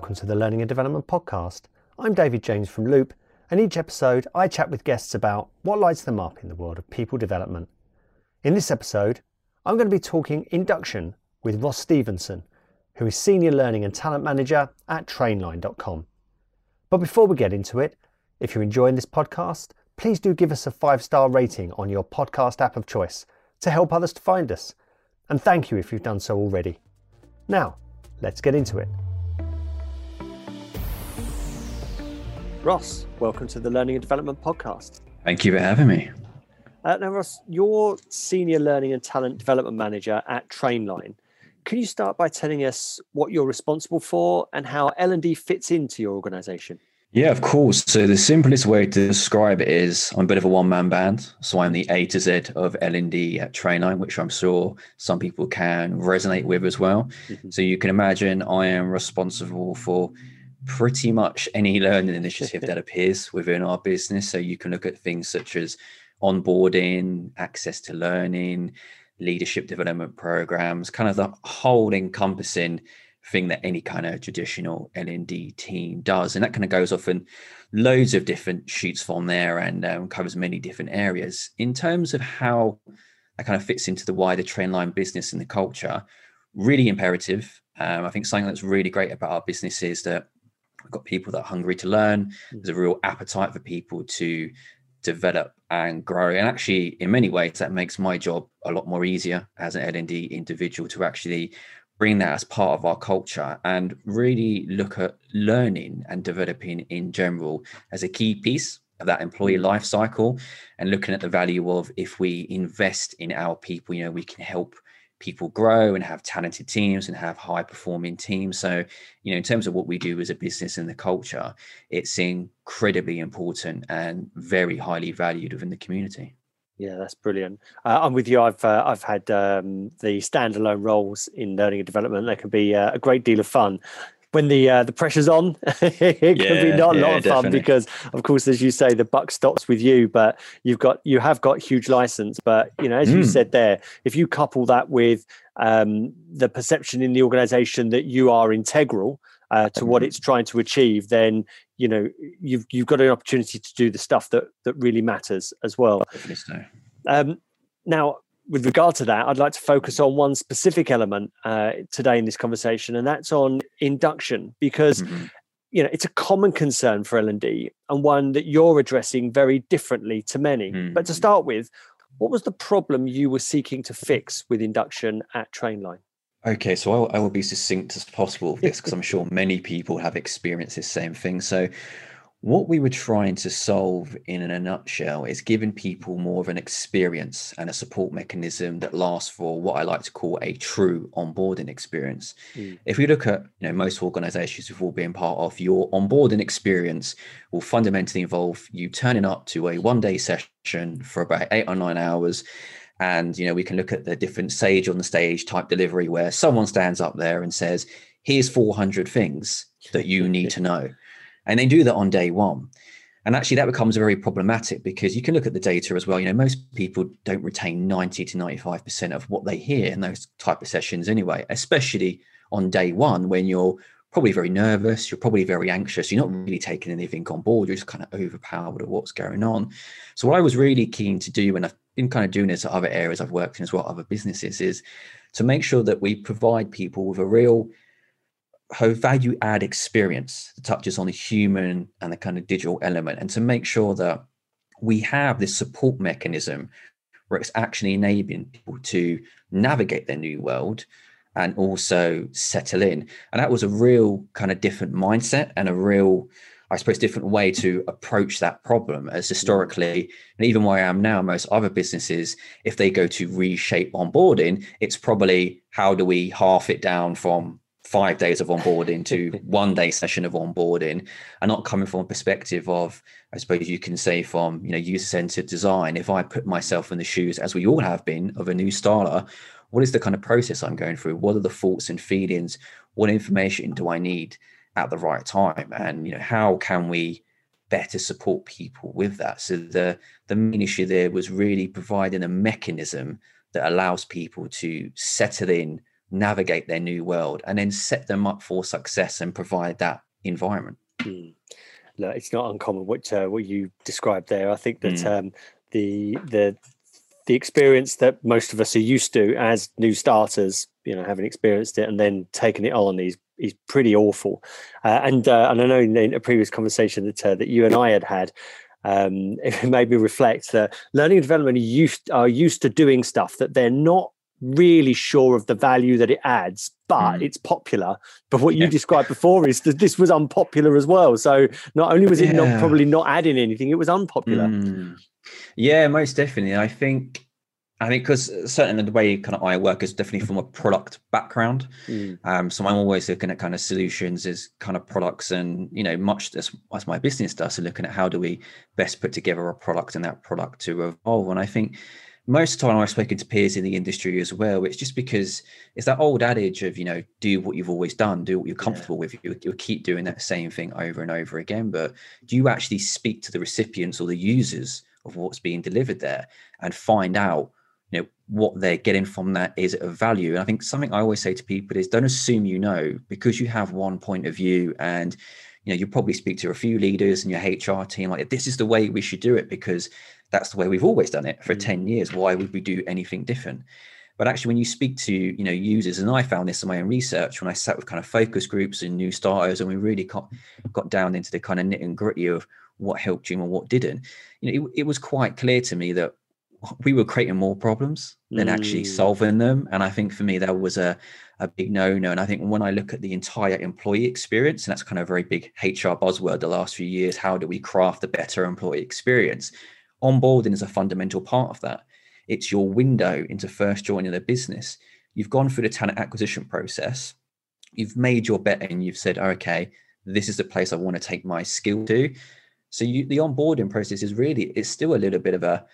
welcome to the Learning and Development Podcast. I'm David James from Looop, and each episode I chat with guests about what lights them up in the world of people development. In this episode, I'm going to be talking induction with Ross Stevenson, who is Senior Learning and Talent Manager at Trainline.com. But before we get into it, if you're enjoying this podcast, please do give us a five star rating on your podcast app of choice to help others to find us. And thank you if you've done so already. Now, let's get into it. Ross, welcome to the Learning and Development Podcast. Thank you for having me. Uh, now, Ross, you're Senior Learning and Talent Development Manager at Trainline. Can you start by telling us what you're responsible for and how L&D fits into your organisation? Yeah, of course. So the simplest way to describe it is I'm a bit of a one-man band. So I'm the A to Z of L&D at Trainline, which I'm sure some people can resonate with as well. Mm-hmm. So you can imagine I am responsible for pretty much any learning initiative that appears within our business. So you can look at things such as onboarding, access to learning, leadership development programs, kind of the whole encompassing thing that any kind of traditional L&D team does. And that kind of goes off in loads of different shoots from there and um, covers many different areas. In terms of how that kind of fits into the wider Trainline business and the culture, really imperative. Um, I think something that's really great about our business is that We've got people that are hungry to learn. Mm. There's a real appetite for people to develop and grow. And actually, in many ways, that makes my job a lot more easier as an L&D individual to actually bring that as part of our culture and really look at learning and developing in general as a key piece of that employee mm. life cycle and looking at the value of if we invest in our people, you know, we can help people grow and have talented teams and have high performing teams. So, you know, in terms of what we do as a business and the culture, it's incredibly important and very highly valued within the community. Yeah, that's brilliant. Uh, I'm with you. I've uh, I've had um, the standalone roles in learning and development. They can be uh, a great deal of fun when the uh, the pressure's on, it can yeah, be not a yeah, lot of definitely. fun because, of course, as you say, the buck stops with you. But you've got you have got huge license. But you know, as mm. you said there, if you couple that with um, the perception in the organisation that you are integral uh, to what it's trying to achieve, then you know you've you've got an opportunity to do the stuff that that really matters as well. Um, now, with regard to that, I'd like to focus on one specific element uh, today in this conversation, and that's on induction, because mm-hmm. you know it's a common concern for L and D, and one that you're addressing very differently to many. Mm-hmm. But to mm-hmm. start with, what was the problem you were seeking to fix with induction at Trainline? Okay, so I will, I will be succinct as possible with this because I'm sure many people have experienced this same thing. So, what we were trying to solve in a nutshell is giving people more of an experience and a support mechanism that lasts for what I like to call a true onboarding experience. Mm. If we look at you know most organizations who've all been part of your onboarding experience will fundamentally involve you turning up to a one day session for about eight or nine hours and you know we can look at the different sage on the stage type delivery where someone stands up there and says here's 400 things that you need to know and they do that on day one. And actually, that becomes very problematic because you can look at the data as well. You know, most people don't retain 90 to 95% of what they hear in those type of sessions anyway, especially on day one when you're probably very nervous, you're probably very anxious, you're not really taking anything on board, you're just kind of overpowered at what's going on. So, what I was really keen to do, and I've been kind of doing this at other areas I've worked in as well, other businesses, is to make sure that we provide people with a real her value add experience touches on the human and the kind of digital element and to make sure that we have this support mechanism where it's actually enabling people to navigate their new world and also settle in. And that was a real kind of different mindset and a real i suppose different way to approach that problem as historically and even where i am now most other businesses if they go to reshape onboarding it's probably how do we half it down from five days of onboarding to one day session of onboarding and not coming from a perspective of i suppose you can say from you know user centered design if i put myself in the shoes as we all have been of a new starter what is the kind of process i'm going through? What are the thoughts and feelings? What information do i need at the right time? And you know how can we better support people with that? So the the main issue there was really providing a mechanism that allows people to settle in navigate their new world and then set them up for success and provide that environment. Mm. No, it's not uncommon what uh, what you described there. I think that mm. um, the the the experience that most of us are used to as new starters, you know, having experienced it and then taking it on is is pretty awful. Uh, and uh, and I know in a previous conversation that uh, that you and I had had, um, it made me reflect that learning and development are used are used to doing stuff that they're not really sure of the value that it adds, but mm. it's popular. But what you described before is that this was unpopular as well. So not only was it yeah. not probably not adding anything, it was unpopular. Mm. Yeah, most definitely. I think I think because certainly the way kind of I work is definitely from a product background. Mm. Um, so I'm always looking at kind of solutions as kind of products and, you know, much as, as my business does. So looking at how do we best put together a product and that product to evolve. And I think most of the time I've spoken to peers in the industry as well. It's just because it's that old adage of, you know, do what you've always done, do what you're comfortable yeah. with. You, you'll keep doing that same thing over and over again. But do you actually speak to the recipients or the users of what's being delivered there and find out you know what they're getting from that is of value and i think something i always say to people is don't assume you know because you have one point of view and you know you probably speak to a few leaders and your hr team like this is the way we should do it because that's the way we've always done it for mm. 10 years why would we do anything different but actually when you speak to you know users and i found this in my own research when i sat with kind of focus groups and new starters and we really got, got down into the kind of nit and gritty of what helped you and what didn't you know it, it was quite clear to me that we were creating more problems than mm. actually solving them. And I think for me, that was a, a big no no. And I think when I look at the entire employee experience, and that's kind of a very big HR buzzword the last few years, how do we craft a better employee experience? Onboarding is a fundamental part of that. It's your window into first joining the business. You've gone through the talent acquisition process, you've made your bet, and you've said, okay, this is the place I want to take my skill to. So you, the onboarding process is really, it's still a little bit of a,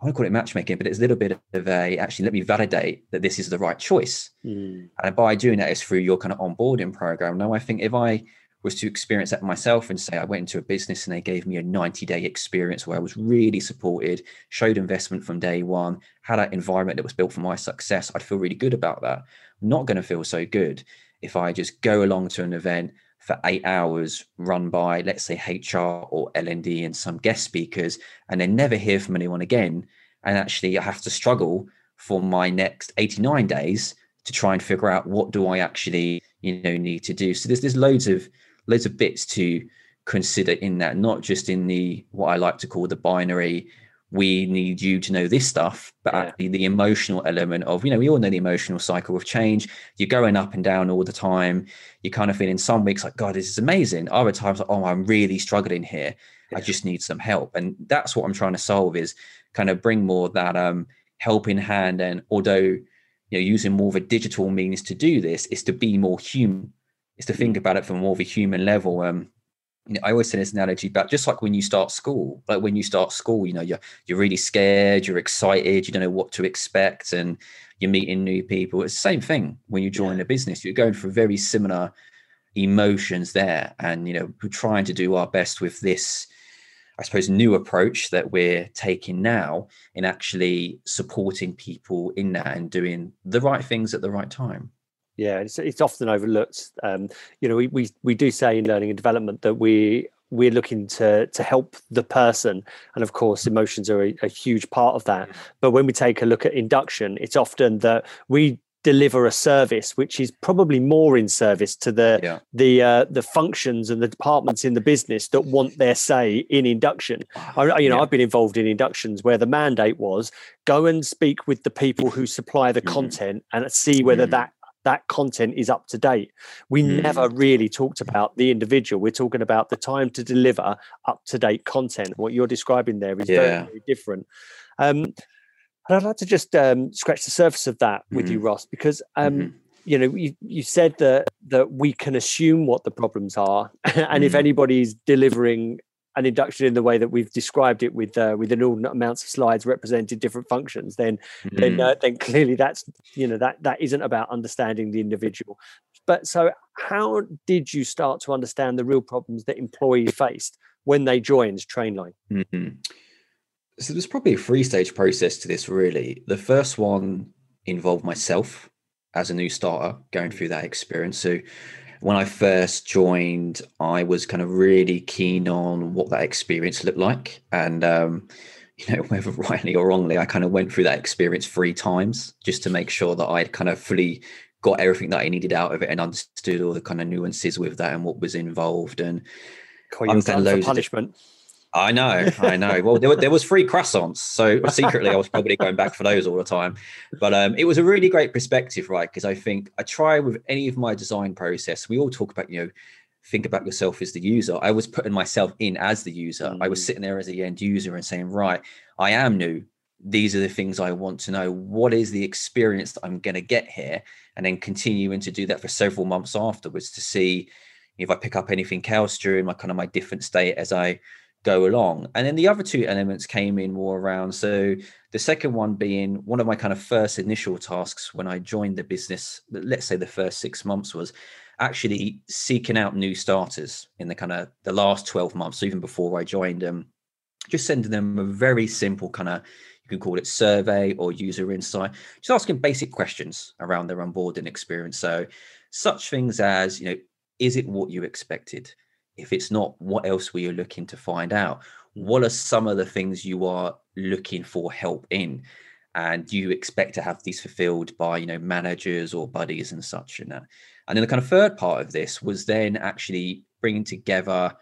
I want to call it matchmaking, but it's a little bit of a actually let me validate that this is the right choice. Mm. And by doing that is through your kind of onboarding program. Now, I think if I was to experience that myself and say I went into a business and they gave me a 90 day experience where I was really supported, showed investment from day one, had an environment that was built for my success, I'd feel really good about that. I'm not going to feel so good if I just go along to an event for eight hours run by let's say hr or lnd and some guest speakers and then never hear from anyone again. And actually i have to struggle for my next 89 days to try and figure out what do i actually you know need to do. So there's there's loads of loads of bits to consider in that not just in the what i like to call the binary we need you to know this stuff but yeah. actually the emotional element of you know we all know the emotional cycle of change. You're going up and down all the time. You're kind of feel in some weeks like god this is amazing. Other times like oh i'm really struggling here. Yeah. i just need some help. And that's what i'm trying to solve is kind of bring more that um helping hand. And although you know using more of a digital means to do this is to be more human is to think mm. about it from more of a human level um you know, I always say this analogy, but just like when you start school, like when you start school, you know, you're you're really scared, you're excited, you don't know what to expect, and you're meeting new people. It's the same thing when you join yeah. a business. You're going through very similar emotions there, and you know, we're trying to do our best with this. I suppose new approach that we're taking now in actually supporting people in that and doing the right things at the right time. Yeah, it's, it's often overlooked. Um, you know, we, we we do say in learning and development that we we're looking to to help the person, and of course, emotions are a, a huge part of that. But when we take a look at induction, it's often that we deliver a service which is probably more in service to the yeah. the uh, the functions and the departments in the business that want their say in induction. I, you know, yeah. I've been involved in inductions where the mandate was go and speak with the people who supply the mm-hmm. content and see whether mm-hmm. that that content is up to date. We mm. never really talked about the individual. We're talking about the time to deliver up to date content. What you're describing there is yeah. very, very, different. Um, and I'd like to just um, scratch the surface of that with mm. you, Ross, because um, mm-hmm. you know you, you said that that we can assume what the problems are, and mm. if anybody's delivering an induction in the way that we've described it with uh, with inordinate amounts of slides representing different functions then mm. then uh, then clearly that's you know that that isn't about understanding the individual but so how did you start to understand the real problems that employees faced when they joined trainline mm-hmm. so there's probably a three stage process to this really the first one involved myself as a new starter going through that experience. So when I first joined, I was kind of really keen on what that experience looked like. And, um, you know, whether rightly or wrongly, I kind of went through that experience three times just to make sure that I'd kind of fully got everything that I needed out of it and understood all the kind of nuances with that and what was involved. And Call you loads punishment. Of, I know, I know. Well, there, there was free croissants, so secretly I was probably going back for those all the time. But um, it was a really great perspective, right? Because I think I try with any of my design process. We all talk about, you know, think about yourself as the user. I was putting myself in as the user. Mm. I was mm. sitting there as the end user and saying, right, I am new. These are the things I want to know. What is the experience that I'm going to get here? And then continuing to do that for several months afterwards to see if I pick up anything else during my kind of my different state as I go along. And then the other two elements came in more around. So the second one being one of my kind of first initial tasks when I joined the business, let's say the first six months was actually seeking out new starters in the kind of the last 12 months, even before I joined them, just sending them a very simple kind of you can call it survey or user insight, just asking basic questions around their onboarding experience. So such things as, you know, is it what you expected? If it's not, what else were you looking to find out? What are some of the things you are looking for help in? And do you expect to have these fulfilled by, you know, managers or buddies and such and that? And then the kind of third part of this was then actually bringing together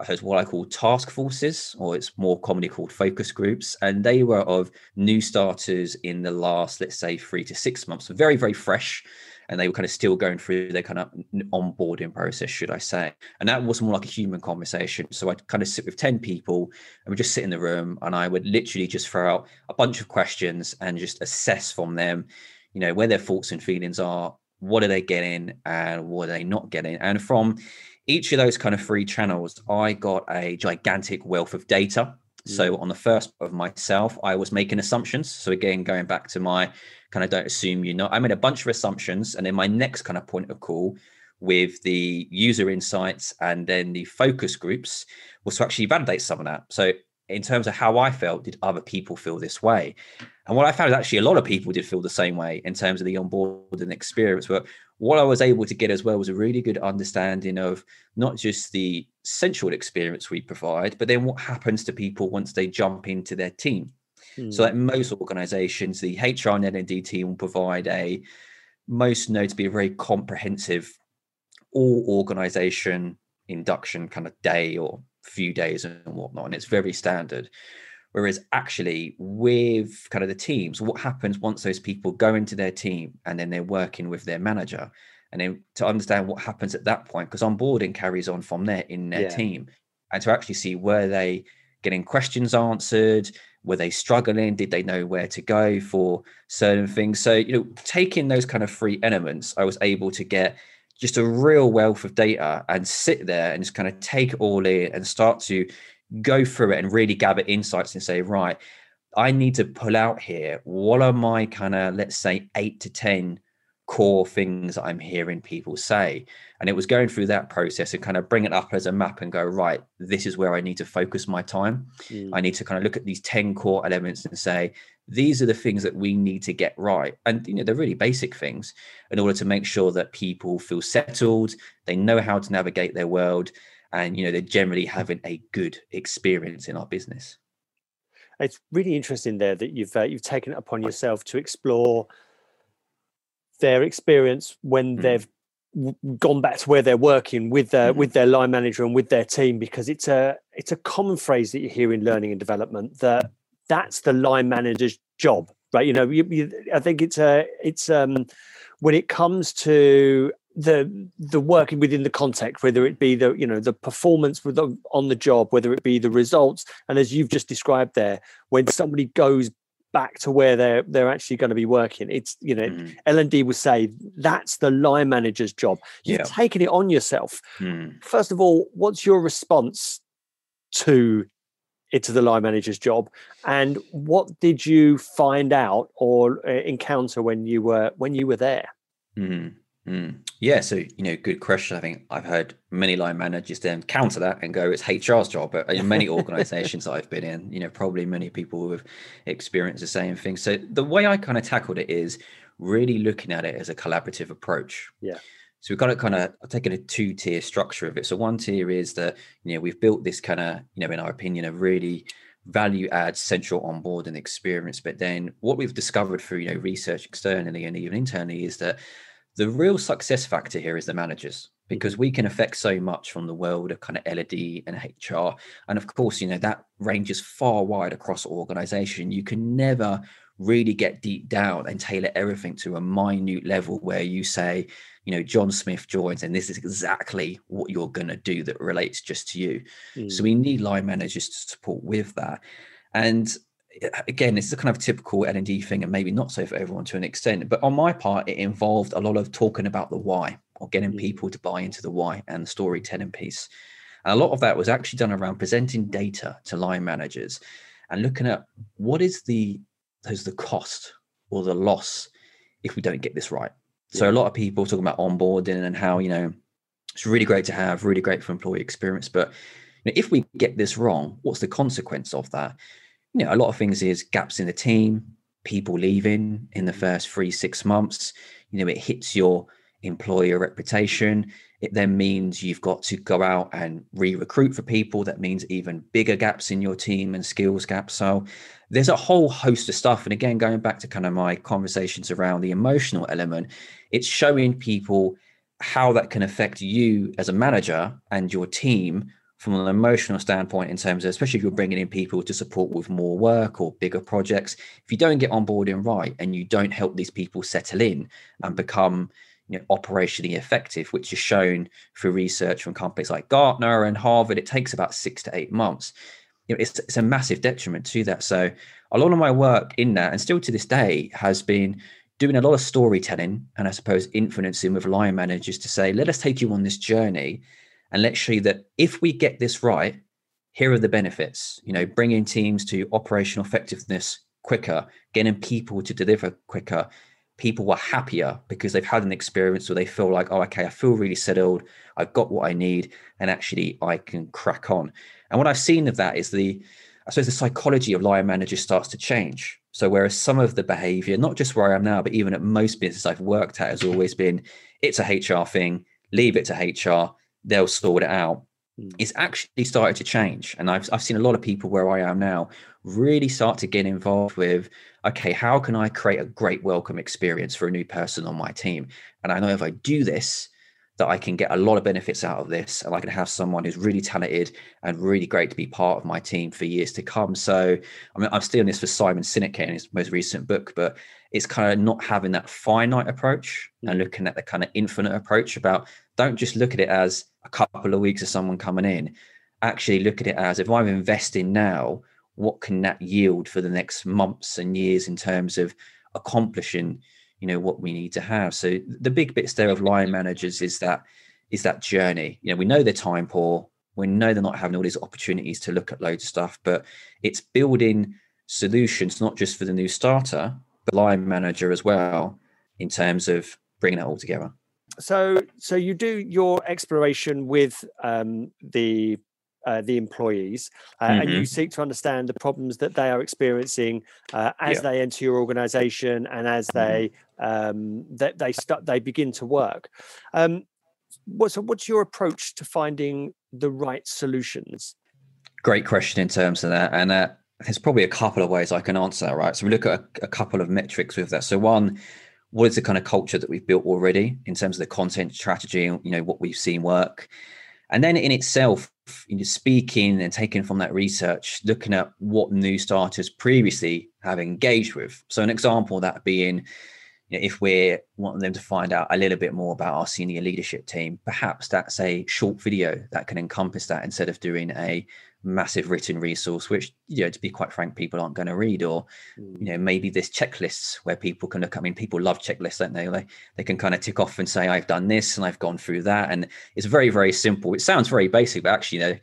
I suppose what I call task forces, or it's more commonly called focus groups. And they were of new starters in the last, let's say, three to six months, very, very fresh and they were kind of still going through their kind of onboarding process, should I say. And that was more like a human conversation. So I'd kind of sit with 10 people and we'd just sit in the room and I would literally just throw out a bunch of questions and just assess from them, you know, where their thoughts and feelings are, what are they getting and what are they not getting. And from each of those kind of free channels, I got a gigantic wealth of data. So mm. on the first of myself, I was making assumptions. So again, going back to my kind of don't assume you know. I made a bunch of assumptions, and then my next kind of point of call with the user insights and then the focus groups was to actually validate some of that. So in terms of how I felt, did other people feel this way? And what I found is actually a lot of people did feel the same way in terms of the onboarding experience. But what I was able to get as well was a really good understanding of not just the central experience we provide, but then what happens to people once they jump into their team. So, hmm. like most organizations, the HR and L&D team will provide a most notably a very comprehensive all organization induction kind of day or few days and whatnot. And it's very standard. Whereas actually, with kind of the teams, what happens once those people go into their team and then they're working with their manager, and then to understand what happens at that point, because onboarding carries on from there in their yeah. team, and to actually see where they getting questions answered, were they struggling did they know where to go for certain things so you know taking those kind of free elements i was able to get just a real wealth of data and sit there and just kind of take it all in and start to go through it and really gather insights and say right i need to pull out here what are my kind of let's say eight to ten core things I'm hearing people say. And it was going through that process and kind of bring it up as a map and go, right, this is where I need to focus my time. Mm. I need to kind of look at these 10 core elements and say, these are the things that we need to get right. And, you know, they're really basic things in order to make sure that people feel settled, they know how to navigate their world, and, you know, they're generally having a good experience in our business. It's really interesting there that you've uh, you've taken it upon yourself to explore their experience when mm. they've gone back to where they're working with their mm. with their line manager and with their team because it's a it's a common phrase that you hear in learning and development that that's the line manager's job right you know you, you, i think it's a it's um when it comes to the the working within the context whether it be the you know the performance with the, on the job whether it be the results and as you've just described there when somebody goes back to where they're they're actually going to be working. It's you know mm. L and D would say that's the line manager's job. You've yeah. taken it on yourself. Mm. First of all, what's your response to it's the line manager's job, and what did you find out or uh, encounter when you were when you were there? Mm. Mm. Yeah, so you know, good question. I think I've heard many line managers then counter that and go, "It's HR's job." But in many organisations I've been in, you know, probably many people have experienced the same thing. So the way I kind of tackled it is really looking at it as a collaborative approach. Yeah. So we've got to kind of taken a two tier structure of it. So one tier is that you know we've built this kind of you know in our opinion a really value add central onboarding experience. But then what we've discovered through you know research externally and even internally is that the real success factor here is the managers because we can affect so much from the world of kind of L&D and HR. And of course, you know, that ranges far wide across organization. You can never really get deep down and tailor everything to a minute level where you say, you know, John Smith joins and this is exactly what you're going to do that relates just to you. Mm. So we need line managers to support with that. And again, this is a kind of typical L&D thing and maybe not so for everyone to an extent, but on my part, it involved a lot of talking about the why or getting mm. people to buy into the why and the storytelling piece. And a lot of that was actually done around presenting data to line managers and looking at what is the there's the cost or the loss if we don't get this right. So a lot of people talking about onboarding and how you know it's really great to have, really great for employee experience, but you know, if we get this wrong, what's the consequence of that? You know, a lot of things is gaps in the team, people leaving in the first three six months. You know, it hits your employer reputation. It then means you've got to go out and re recruit for people. That means even bigger gaps in your team and skills gaps. So there's a whole host of stuff. And again, going back to kind of my conversations around the emotional element, it's showing people how that can affect you as a manager and your team from an emotional standpoint in terms of especially if you're bringing in people to support with more work or bigger projects if you don't get on board and right and you don't help these people settle in and become you know, operationally effective, which is shown through research from companies like Gartner and Harvard. It takes about six to eight months. You know, it's, it's a massive detriment to that. So a lot of my work in that, and still to this day, has been doing a lot of storytelling and I suppose influencing with line managers to say, let us take you on this journey and let's show you that if we get this right, here are the benefits. You know, bringing teams to operational effectiveness quicker, getting people to deliver quicker, people were happier because they've had an experience where they feel like, oh, okay, I feel really settled. I've got what I need, and actually I can crack on. And what I've seen of that is the, I suppose, the psychology of line managers starts to change. So whereas some of the behavior, not just where I am now, but even at most businesses I've worked at, has always been, it's a HR thing, leave it to HR, they'll sort it out. Mm. It's actually started to change. And I've, I've seen a lot of people where I am now really start to get involved with okay, how can I create a great welcome experience for a new person on my team? And I know if I do this, that I can get a lot of benefits out of this and I can have someone who's really talented and really great to be part of my team for years to come. So I mean I'm stealing this for Simon Sinek in his most recent book, but it's kind of not having that finite approach and mm. looking at the kind of infinite approach about don't just look at it as a couple of weeks of someone coming in. Actually look at it as if I'm investing now, what can that yield for the next months and years in terms of accomplishing you know what we need to have so the big bits there of line managers is that is that journey you know we know they're time poor we know they're not having all these opportunities to look at loads of stuff but it's building solutions not just for the new starter but line manager as well in terms of bringing it all together so so you do your exploration with um, the uh, the employees uh, mm-hmm. and you mm-hmm. seek to understand the problems that they are experiencing uh, as yeah. they enter your organization and as mm-hmm. they um, that they start they begin to work um, what's what's your approach to finding the right solutions great question in terms of that and uh, there's probably a couple of ways i can answer that right? So we look at a, a couple of metrics with that. So one what is the kind of culture that we've built already in terms of the content strategy you know what we've seen work? And then in itself you know, speaking and taking from that research, looking at what new starters previously have engaged with. So an example that being, you know, if we're wanting them to find out a little bit more about our senior leadership team, perhaps that's a short video that can encompass that instead of doing a massive written resource, which, you know, to be quite frank, people aren't going to read. Or, mm. you know, maybe there's checklists where people can look. I mean, people love checklists, don't they? They, they can kind of tick off and say, I've done this and I've gone through that. And it's very, very simple. It sounds very basic, but actually, you know,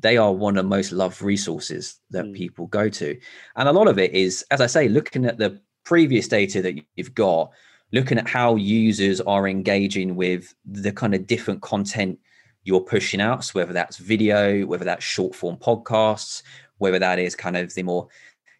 they are one of the most loved resources that mm. people go to. And a lot of it is, as I say, looking at the previous data that you've got, looking at how users are engaging with the kind of different content you're pushing out. So whether that's video, whether that's short form podcasts, whether that is kind of the more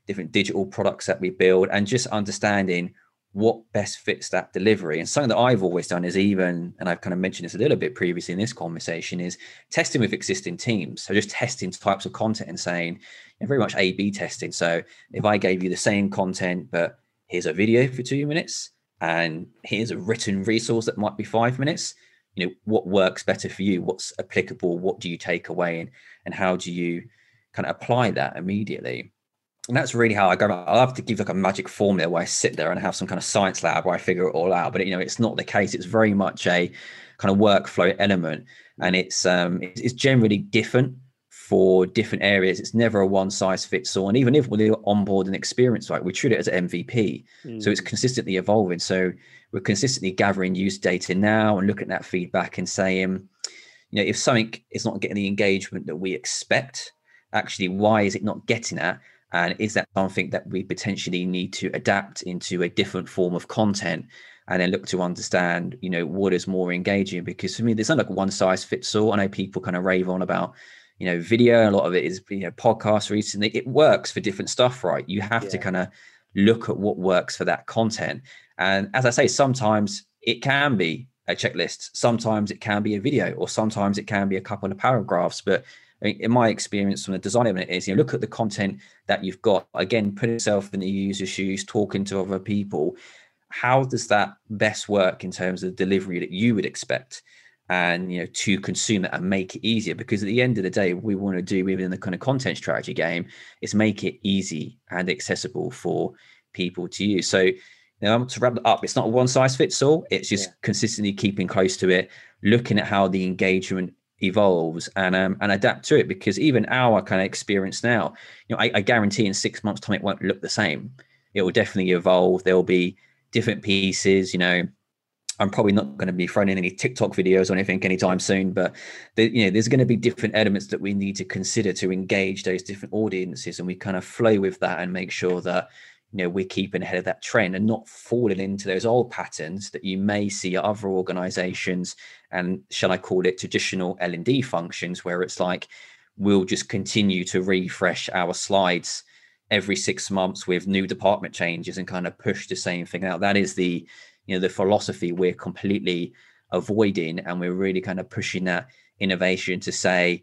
different digital products that we build, and just understanding what best fits that delivery. And something that I've always done is even, and I've kind of mentioned this a little bit previously in this conversation, is testing with existing teams. So just testing types of content and saying, very much A B testing. So if I gave you the same content, but here's a video for two minutes and here's a written resource that might be five minutes, you know, what works better for you? What's applicable? What do you take away? And, and how do you kind of apply that immediately? and that's really how I go. I'll have to give like a magic formula where I sit there and have some kind of science lab where I figure it all out. But you know, it's not the case. It's very much a kind of workflow element, and it's um, it's generally different for different areas. It's never a one size fits all. And even if we're an experience, right, we treat it as an MVP. Mm. So it's mm. consistently evolving. So we're consistently gathering use data now and looking at that feedback and saying, you know, if something is not getting the engagement that we expect, actually, why is it not getting that? And is that something that we potentially need to adapt into a different form of content and then look to understand, you know, what is more engaging? Because for me, there's not like one size fits all. I know people kind of rave on about, you know, video. A lot of it is, you know, podcasts recently. It works for different stuff, right? You have yeah. to kind of look at what works for that content. And as I say, sometimes it can be a checklist, sometimes it can be a video, or sometimes it can be a couple of paragraphs. But in my experience from the design element is you know look at the content that you've got again put yourself in the user's shoes talking to other people how does that best work in terms of delivery that you would expect and you know to consume it and make it easier because at the end of the day what we want to do within the kind of content strategy game is make it easy and accessible for people to use. So you know to wrap it up it's not one size fits all it's just yeah. consistently keeping close to it looking at how the engagement evolves and um, and adapt to it because even our kind of experience now you know I, I, guarantee in six months time it won't look the same. It will definitely evolve. There'll be different pieces you know i'm probably not going to be throwing in any tiktok videos or anything anytime soon but the, you know there's going to be different elements that we need to consider to engage those different audiences and we kind of flow with that and make sure that you know we're keeping ahead of that trend and not falling into those old patterns that you may see at other organizations and shall i call it traditional l&d functions where it's like we'll just continue to refresh our slides every six months with new department changes and kind of push the same thing out. That is the you know the philosophy we're completely avoiding and we're really kind of pushing that innovation to say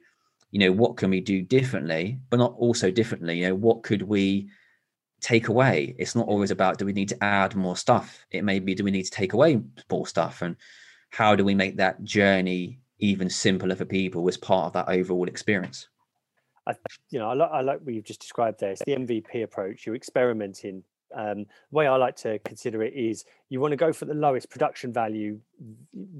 you know what can we do differently but not also differently you know what could we take away. It's not always about do we need to add more stuff. It may be do we need to take away more stuff, and how do we make that journey even simpler for people as part of that overall experience. I, you know, I, like I like what you've just described there. It's the MVP approach. You're experimenting. Um, the way I like to consider it is you want to go for the lowest production value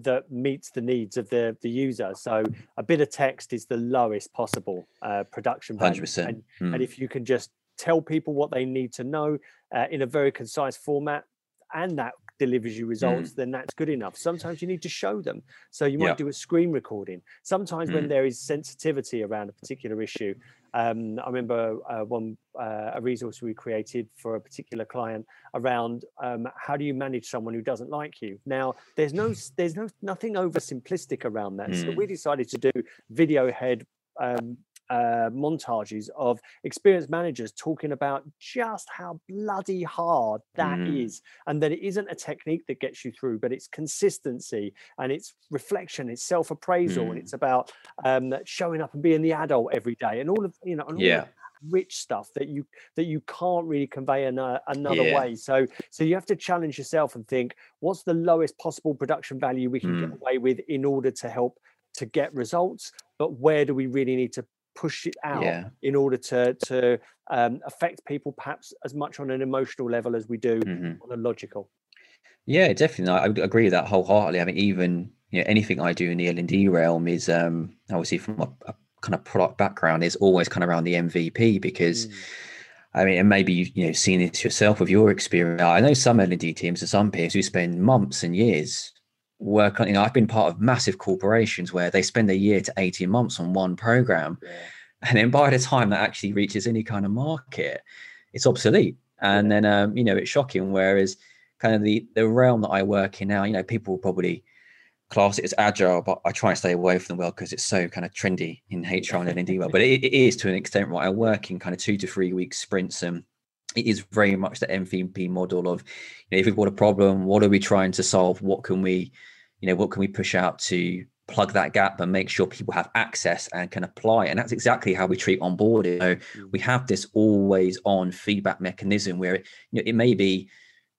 that meets the needs of the, the user. So a bit of text is the lowest possible uh, production value. 100%. And, mm. and if you can just tell people what they need to know uh, in a very concise format and that delivers you results mm. then that's good enough sometimes you need to show them so you might yeah. do a screen recording sometimes mm. when there is sensitivity around a particular issue um, i remember uh, one uh, a resource we created for a particular client around um, how do you manage someone who doesn't like you now there's no there's no nothing oversimplistic around that mm. so we decided to do video head um, uh, montages of experienced managers talking about just how bloody hard that mm. is, and that it isn't a technique that gets you through, but it's consistency and it's reflection, it's self appraisal, mm. and it's about um, showing up and being the adult every day, and all of you know, yeah. rich stuff that you that you can't really convey in a, another yeah. way so so you have to challenge yourself and think what's the lowest possible production value we can mm. get away with in order to help to get results but where do we really need to push it out yeah. in order to to um, affect people perhaps as much on an emotional level as we do mm-hmm. on a logical yeah definitely i would agree with that wholeheartedly i mean even you know anything i do in the l&d realm is um obviously from a, a kind of product background is always kind of around the mvp because mm. I mean, and maybe you you know seen this yourself with your experience. I know some L&D teams and some peers who spend months and years work on, you know, I've been part of massive corporations where they spend a year to 18 months on one program. Yeah. And then by the time that actually reaches any kind of market, it's obsolete. And yeah. then, um, you know, it's shocking. Whereas kind of the, the realm that I work in now, you know, people will probably class it as agile, but I try and stay away from the world because it's so kind of trendy in HR and L&D world. But it, it is to an extent, right? I work in kind of two to three week sprints and it is very much the MVP model of, you know, if we've got a problem, what are we trying to solve? What can we, you know, what can we push out to plug that gap and make sure people have access and can apply? And that's exactly how we treat onboarding. So mm. we have this always on feedback mechanism where it, you know, it may be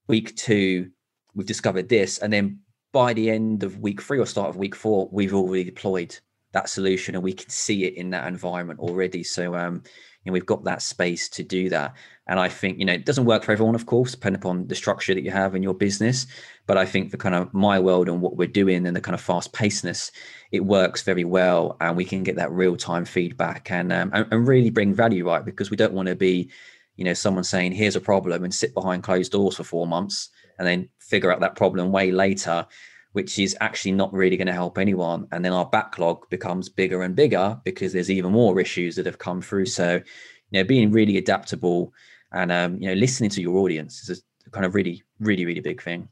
week two, we've discovered this, and then by the end of week three or start of week four, we've already deployed that solution and we can see it in that environment already. So um, you know, we've got that space to do that. And I think, you know, it doesn't work for everyone, of course, depending upon the structure that you have in your business. But I think for kind of my world and what we're doing and the kind of fast pacedness, it works very well. And we can get that real time feedback and, um, and, and really bring value, right? Because we don't want to be, you know, someone saying, here's a problem and sit behind closed doors for four months and then figure out that problem way later which is actually not really going to help anyone. And then our backlog becomes bigger and bigger because there's even more issues that have come through. So, you know, being really adaptable and um, you know, listening to your audience is a kind of really, really, really big thing.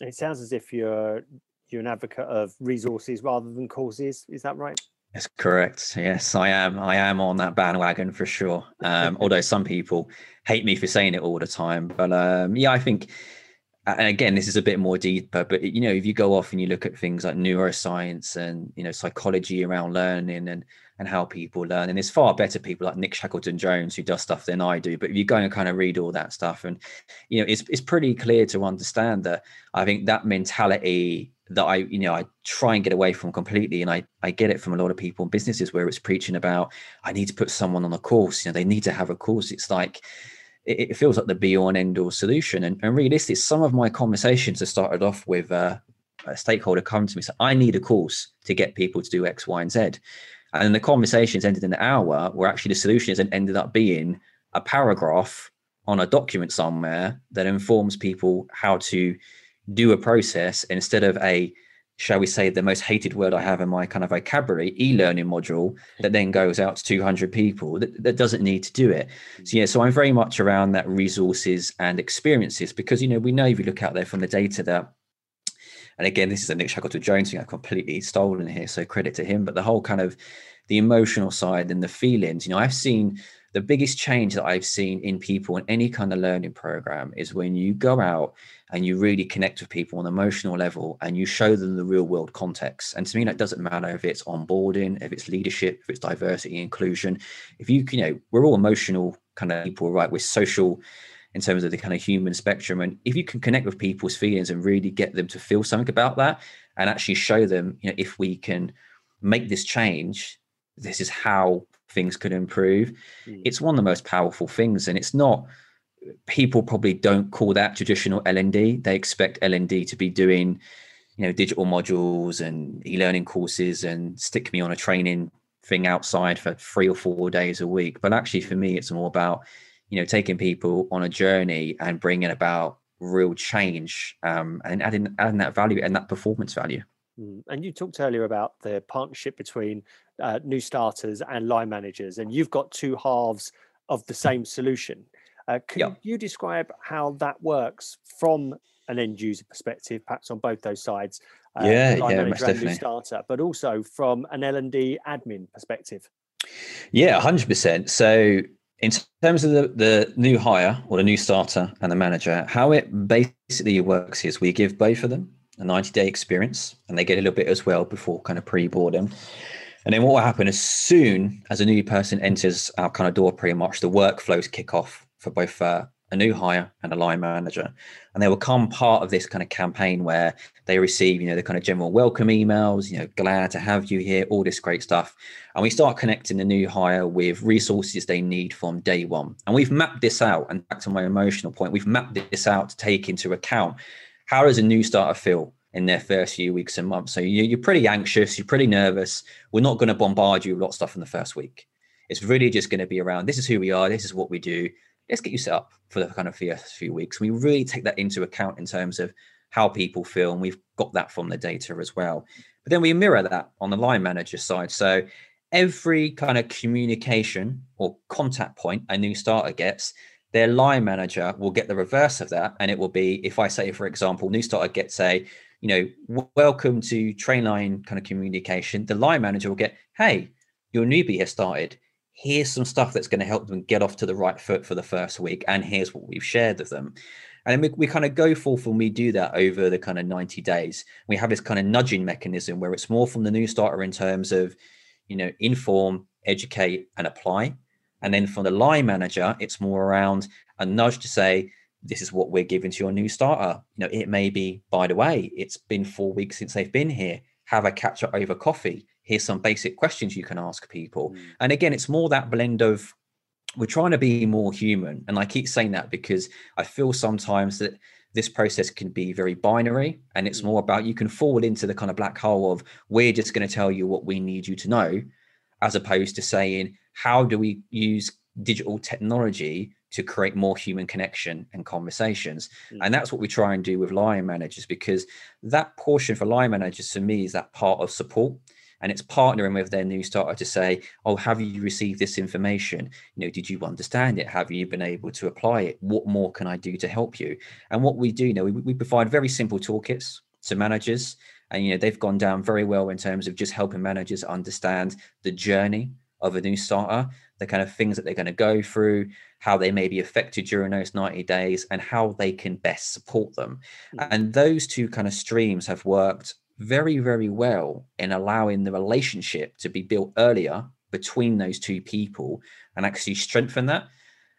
It sounds as if you're you're an advocate of resources rather than causes. Is that right? That's correct. Yes, I am. I am on that bandwagon for sure. Um, although some people hate me for saying it all the time, but um, yeah, I think and again this is a bit more deeper but you know if you go off and you look at things like neuroscience and you know psychology around learning and and how people learn and there's far better people like nick shackleton jones who does stuff than i do but if you go and kind of read all that stuff and you know it's, it's pretty clear to understand that i think that mentality that i you know i try and get away from completely and i i get it from a lot of people in businesses where it's preaching about i need to put someone on a course you know they need to have a course. It's like it, feels like the be all and end all solution. And, and realistically, some of my conversations have started off with uh, a stakeholder coming to me, so I need a course to get people to do X, Y, and Z. And the conversations ended in an hour where actually the solution has ended up being a paragraph on a document somewhere that informs people how to do a process instead of a shall we say, the most hated word I have in my kind of vocabulary, e-learning module that then goes out to 200 people that, that doesn't need to do it. Mm. So yeah, so I'm very much around that resources and experiences because you know we know if you look out there from the data that and again, this is a Nick Shackleton Jones thing I've completely stolen here, so credit to him. But the whole kind of the emotional side and the feelings, you know, I've seen the biggest change that I've seen in people in any kind of learning program is when you go out and you really connect with people on an emotional level and you show them the real world context. And to me, that doesn't matter if it's onboarding, if it's leadership, if it's diversity, inclusion. If you, you know, we're all emotional kind of people, right? We're social in terms of the kind of human spectrum. And if you can connect with people's feelings and really get them to feel something about that and actually show them, you know, if we can make this change, this is how things could improve. Mm. It's one of the most powerful things. And it's not, people probably don't call that traditional L&D. They expect L&D to be doing, you know, digital modules and e-learning courses and stick me on a training thing outside for three or four days a week. But actually, for me, it's more about, you know, taking people on a journey and bringing about real change um, and adding adding that value and that performance value. Mm. And you talked earlier about the partnership between uh, new starters and line managers, and you've got two halves of the same solution. Uh, can yep. you describe how that works from an end user perspective, perhaps on both those sides? Uh, yeah, yeah, most definitely. Starter, but also from an L and D admin perspective. Yeah, hundred percent. So in terms of the, the new hire or the new starter and the manager, how it basically works is we give both of them a 90 day experience and they get a little bit as well before kind of pre boarding. And then what will happen as soon as a new person enters our kind of door pretty much, the workflows kick off for both uh, a new hire and a line manager. And they will come part of this kind of campaign where they receive, you know, the kind of general welcome emails, you know, glad to have you here, all this great stuff. And we start connecting the new hire with resources they need from day one. And we've mapped this out. And back to my emotional point, we've mapped this out to take into account how does a new starter feel in their first few weeks and months? So you're pretty anxious, you're pretty nervous. We're not going to bombard you with a lot of stuff in the first week. It's really just going to be around this is who we are, this is what we do let's get you set up for the kind of first few weeks. We really take that into account in terms of how people feel, and we've got that from the data as well. But then we mirror that on the line manager side. So every kind of communication or contact point a new starter gets, their line manager will get the reverse of that. And it will be if I say, for example, new starter gets a, you know, welcome to Trainline kind of communication, the line manager will get, hey, your newbie has started. Here's some stuff that's going to help them get off to the right foot for the first week and here's what we've shared with them. And we, we kind of go forth and we do that over the kind of 90 days. We have this kind of nudging mechanism where it's more from the new starter in terms of you know inform educate and apply and then from the line manager it's more around a nudge to say this is what we're giving to your new starter. You know it may be by the way it's been four weeks since they've been here. Have a catch up over coffee. Here's some basic questions you can ask people. Mm. and again it's more that blend of we're trying to be more human. And i keep saying that because i feel sometimes that this process can be very binary and it's mm. more about you can fall into the kind of black hole of we're just going to tell you what we need you to know as opposed to saying how do we use digital technology to create more human connection and conversations? Mm. and that's what we try and do with line managers because that portion for line managers to me is that part of support. And it's partnering with their new starter to say oh have you received this information? You know did you understand it? Have you been able to apply it? What more can i do to help you? And what we do you know we, we provide very simple toolkits to managers and you know they've gone down very well in terms of just helping managers understand the journey of a new starter the kind of things that they're going to go through how they may be affected during those 90 days and how they can best support them mm-hmm. and those two kind of streams have worked very, very well in allowing the relationship to be built earlier between those two people and actually strengthen that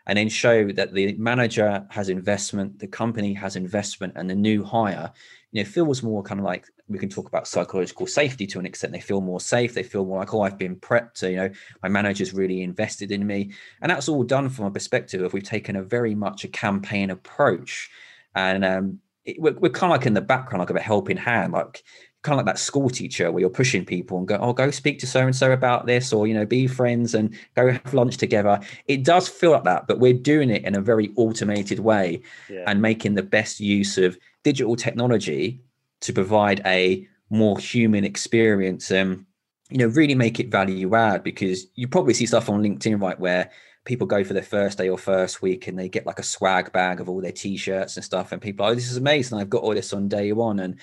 and then show that the manager has investment, the company has investment, and the new hire, you know, feels more kind of like we can talk about psychological safety to an extent. They feel more safe. They feel more like, oh, I've been prepped. You know, my manager's really invested in me, and that's all done from a perspective of we've taken a very much a campaign approach, and um, it, we're, we're kind of like in the background, like of a helping hand, like kind of like that school teacher where you're pushing people and go, oh, go speak to so and so about this, or you know, be friends and go have lunch together. It does feel like that, but we're doing it in a very automated way yeah. and making the best use of digital technology to provide a more human experience and you know really make it value add because you probably see stuff on linkedin right where people go for their first day or first week and they get like a swag bag of all their t-shirts and stuff and people are, oh this is amazing i've got all this on day one and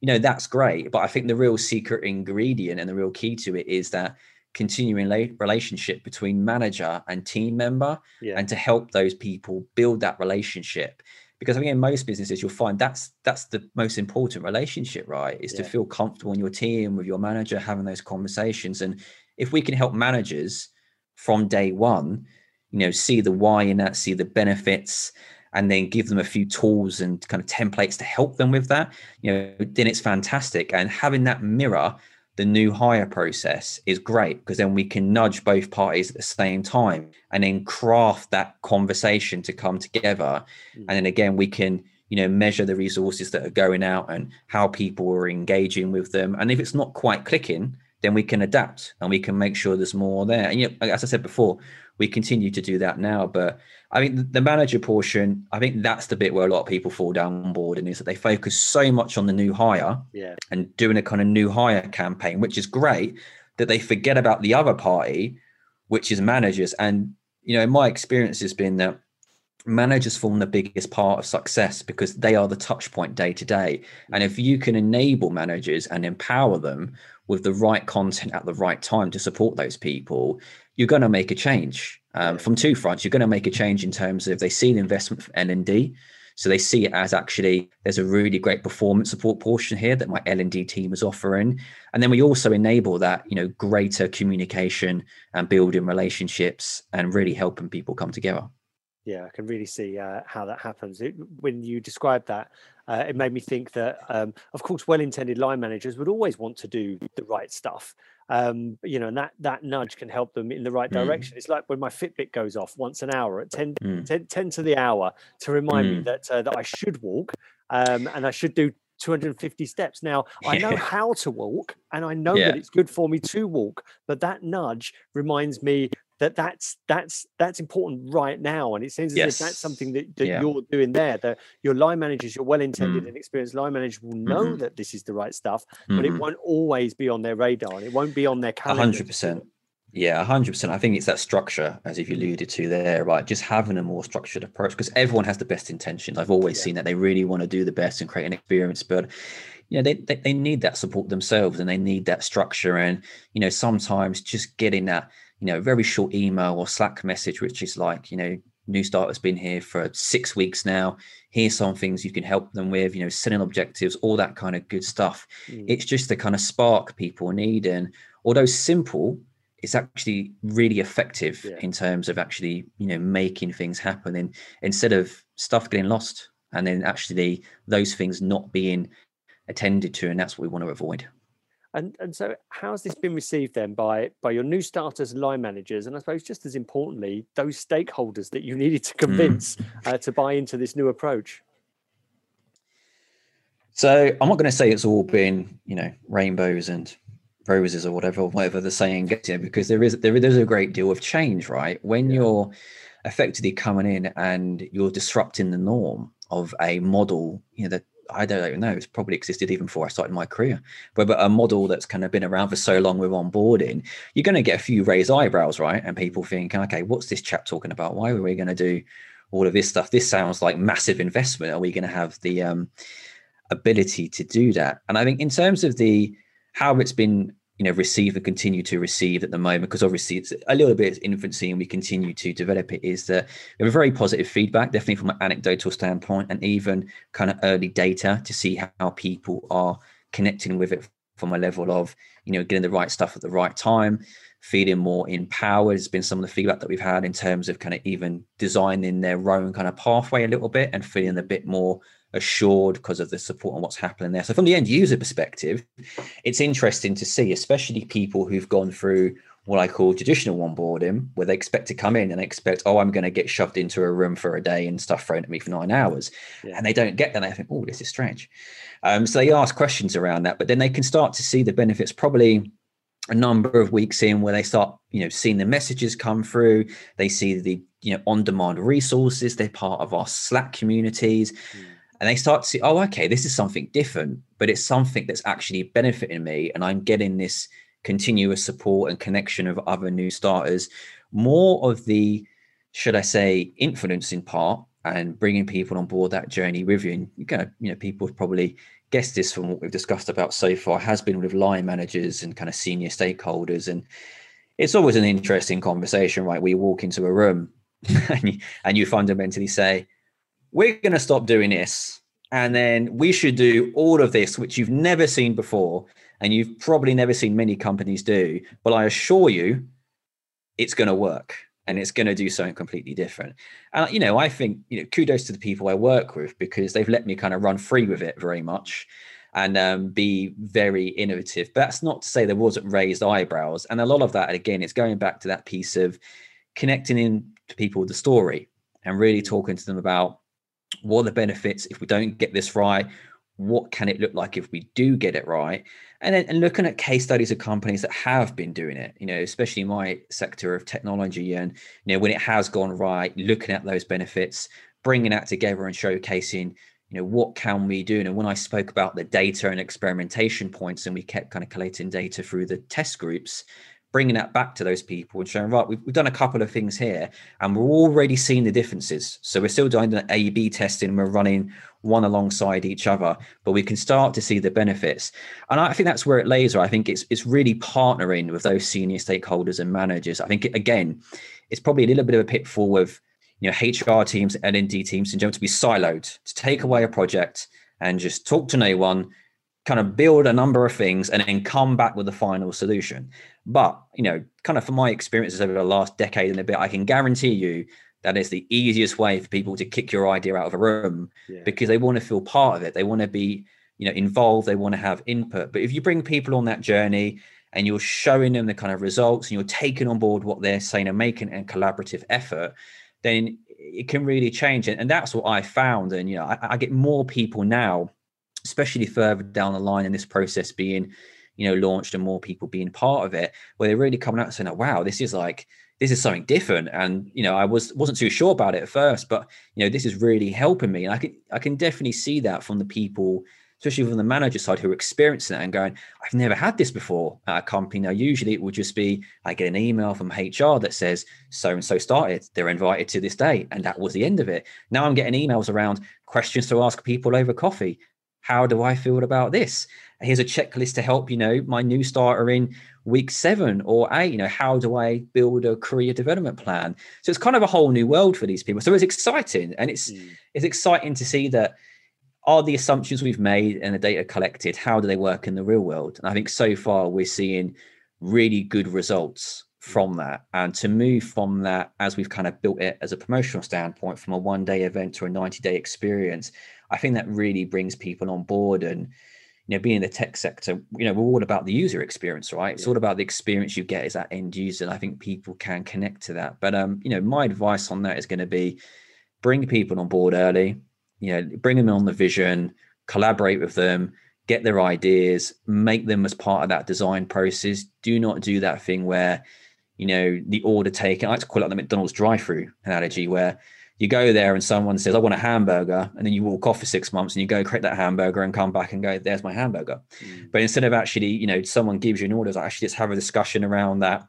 you know that's great but i think the real secret ingredient and the real key to it is that continuing relationship between manager and team member yeah. and to help those people build that relationship because I think in most businesses you'll find that's that's the most important relationship, right? Is yeah. to feel comfortable in your team with your manager, having those conversations. And if we can help managers from day one, you know, see the why in that, see the benefits, and then give them a few tools and kind of templates to help them with that, you know, then it's fantastic. And having that mirror the new hire process is great because then we can nudge both parties at the same time and then craft that conversation to come together. Mm. And then again, we can, you know, measure the resources that are going out and how people are engaging with them. And if it's not quite clicking, then we can adapt and we can make sure there's more there. And you know, as I said before, we continue to do that now. But I think the manager portion, I think that's the bit where a lot of people fall down board and is that they focus so much on the new hire yeah. and doing a kind of new hire campaign, which is great, that they forget about the other party, which is managers. And, you know, my experience has been that managers form the biggest part of success because they are the touch point day to day. And if you can enable managers and empower them with the right content at the right time to support those people, you're going to make a change um, from two fronts. You're going to make a change in terms of they see the investment from L&D. So they see it as actually there's a really great performance support portion here that my L&D team is offering. And then we also enable that, you know, greater communication and building relationships and really helping people come together. Yeah, I can really see uh, how that happens. It, when you described that, uh, it made me think that, um, of course, well-intended line managers would always want to do the right stuff um, you know, and that that nudge can help them in the right mm. direction. Mm. It's like when my Fitbit goes off once an hour at 10, mm. 10, 10 to the hour to remind mm. me that uh, that I should walk um, and I should do 250 steps. Now I know how to walk and I know yeah. that it's good for me to walk, but that nudge reminds me that that's that's that's important right now and it seems as yes. if that's something that, that yeah. you're doing there that your line managers your well-intended mm. and experienced line managers will know mm-hmm. that this is the right stuff mm-hmm. but it mm-hmm. won't always be on their radar and it won't be on their calendar 100% yeah 100% i think it's that structure as if you alluded to there right just having a more structured approach because everyone has the best intentions i've always yeah. seen that they really want to do the best and create an experience but you know they, they, they need that support themselves and they need that structure and you know sometimes just getting that you know, very short email or Slack message, which is like, you know, new starter's been here for six weeks now. Here's some things you can help them with, you know, setting objectives, all that kind of good stuff. Mm. It's just the kind of spark people need. And although simple, it's actually really effective yeah. in terms of actually, you know, making things happen. And instead of stuff getting lost and then actually those things not being attended to. And that's what we want to avoid. And and so how's this been received then by by your new starters, and line managers, and I suppose just as importantly, those stakeholders that you needed to convince mm. uh, to buy into this new approach? So I'm not going to say it's all been you know rainbows and roses or whatever whatever the saying gets you because there is there is a great deal of change right when yeah. you're effectively coming in and you're disrupting the norm of a model you know that I don't even know. It's probably existed even before I started my career. But, but a model that's kind of been around for so long we're onboarding, you're going to get a few raised eyebrows, right? And people think, okay, what's this chap talking about? Why are we going to do all of this stuff? This sounds like massive investment. Are we going to have the um, ability to do that? And I think in terms of the how it's been you know receive and continue to receive at the moment because obviously it's a little bit infancy and we continue to develop it is that we have a very positive feedback definitely from an anecdotal standpoint and even kind of early data to see how people are connecting with it from a level of you know getting the right stuff at the right time feeling more empowered has been some of the feedback that we've had in terms of kind of even designing their own kind of pathway a little bit and feeling a bit more assured because of the support and what's happening there. So from the end user perspective, it's interesting to see, especially people who've gone through what I call traditional onboarding, where they expect to come in and they expect, oh, I'm going to get shoved into a room for a day and stuff thrown at me for nine hours. Yeah. And they don't get that. And they think, oh, this is strange. Um, so they ask questions around that, but then they can start to see the benefits probably a number of weeks in where they start, you know, seeing the messages come through. They see the, you know, on-demand resources. They're part of our Slack communities. Mm and they start to see, oh, okay, this is something different, but it's something that's actually benefiting me, and I'm getting this continuous support and connection of other new starters. More of the, should I say, influencing part and bringing people on board that journey with you. And you know, you know, people have probably guessed this from what we've discussed about so far has been with line managers and kind of senior stakeholders, and it's always an interesting conversation, right? We walk into a room and you, and you fundamentally say, we're going to stop doing this and then we should do all of this which you've never seen before and you've probably never seen many companies do. But i assure you it's going to work and it's going to do something completely different. And you know i think you know kudos to the people i work with because they've let me kind of run free with it very much and um, be very innovative. But that's not to say there wasn't raised eyebrows and a lot of that again it's going back to that piece of connecting in to people with the story and really talking to them about what are the benefits if we don't get this right? What can it look like if we do get it right? And then and looking at case studies of companies that have been doing it, you know, especially my sector of technology, and you know, when it has gone right, looking at those benefits, bringing that together and showcasing, you know, what can we do? And when I spoke about the data and experimentation points, and we kept kind of collating data through the test groups, bringing that back to those people and showing, right, we've, we've done a couple of things here and we're already seeing the differences. So we're still doing the A B testing and we're running one alongside each other, but we can start to see the benefits. And I think that's where it lays. I think it's it's really partnering with those senior stakeholders and managers. I think again, it's probably a little bit of a pitfall with you know HR teams and ND teams in general to be siloed, to take away a project and just talk to no one, kind of build a number of things and then come back with the final solution. But, you know, kind of from my experiences over the last decade and a bit, I can guarantee you that is the easiest way for people to kick your idea out of a room yeah. because they want to feel part of it. They want to be, you know, involved. They want to have input. But if you bring people on that journey and you're showing them the kind of results and you're taking on board what they're saying and making a collaborative effort, then it can really change. And that's what I found. And, you know, I, I get more people now especially further down the line in this process being you know launched and more people being part of it where they're really coming out and saying wow this is like this is something different. And you know i was wasn't too sure about it at first but you know this is really helping me. And i can i can definitely see that from the people especially from the manager side who are experiencing it and going i've never had this before at a company. Now usually it would just be i get an email from hr that says so and so started they're invited to this day and that was the end of it. Now i'm getting emails around questions to ask people over coffee how do I feel about this? Here's a checklist to help, you know, my new starter in week seven or eight. You know, how do I build a career development plan? So it's kind of a whole new world for these people. So it's exciting. And it's mm. it's exciting to see that are the assumptions we've made and the data collected, how do they work in the real world? And I think so far we're seeing really good results from that and to move from that as we've kind of built it as a promotional standpoint from a one day event to a 90 day experience i think that really brings people on board and you know being in the tech sector you know we're all about the user experience right? It's all about the experience you get as that end user and i think people can connect to that. But um you know my advice on that is going to be bring people on board early you know bring them on the vision collaborate with them get their ideas make them as part of that design process. Do not do that thing where you know, the order taken. I like to call it the McDonald's drive-through analogy, where you go there and someone says, "I want a hamburger," and then you walk off for six months and you go create that hamburger and come back and go, "There's my hamburger." Mm. But instead of actually, you know, someone gives you an order, I actually let's have a discussion around that.